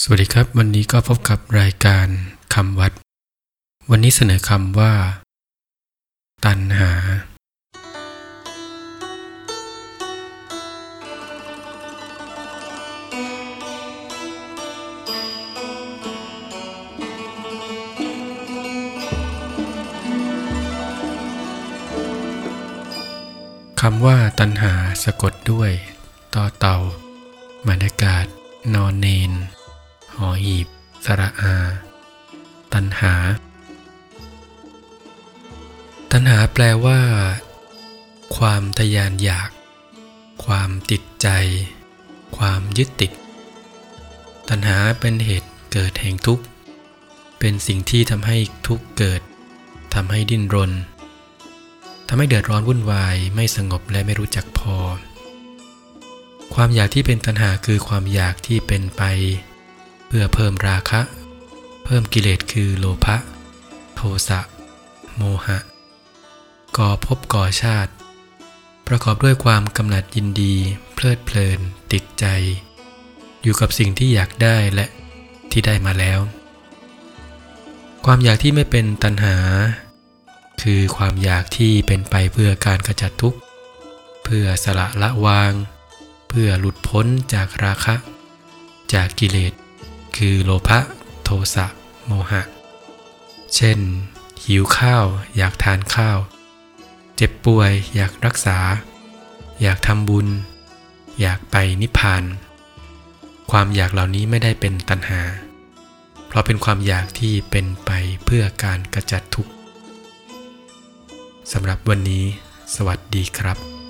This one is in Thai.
สวัสดีครับ วันนี้ก็พบกับรายการคำวัด วันนี้เสนอคำว่า ตัณหา คำว่าตัณหาสะกดด้วย ต่อเต่าหมานากาศนอนเนน หอหีบ สระอา ตัณหา ตัณหาแปลว่า ความทะยานอยาก ความติดใจ ความยึดติด ตัณหาเป็นเหตุเกิดแห่งทุกข์ เป็นสิ่งที่ทำให้ทุกข์เกิดทำให้ดิ้นรนทำให้เดือดร้อนวุ่นวายไม่สงบและไม่รู้จักพอ ความอยากที่เป็นตัณหาคือความอยากที่เป็นไป เพื่อเพิ่มราคะ เพิ่มกิเลสคือโลภะโทสะโมหะ ก่อภพก่อชาติ ประกอบด้วยความกำหนัดยินดี เพลิดเพลิน ติดใจ อยู่กับสิ่งที่อยากได้และที่ได้มาแล้ว ความอยากที่ไม่เป็นตัณหา คือความอยากที่เป็นไปเพื่อการกระจัดทุกข์ เพื่อสละละวาง เพื่อหลุดพ้นจากราคะ จากกิเลส คือโลภะโทสะโมหะ เช่น หิวข้าว อยากทานข้าว เจ็บป่วย อยากรักษา อยากทำบุญ อยากไปนิพพาน ความอยากเหล่านี้ไม่ได้เป็นตัณหา เพราะเป็นความอยากที่เป็นไปเพื่อการกระจัดทุกข์สำหรับวันนี้ สวัสดีครับ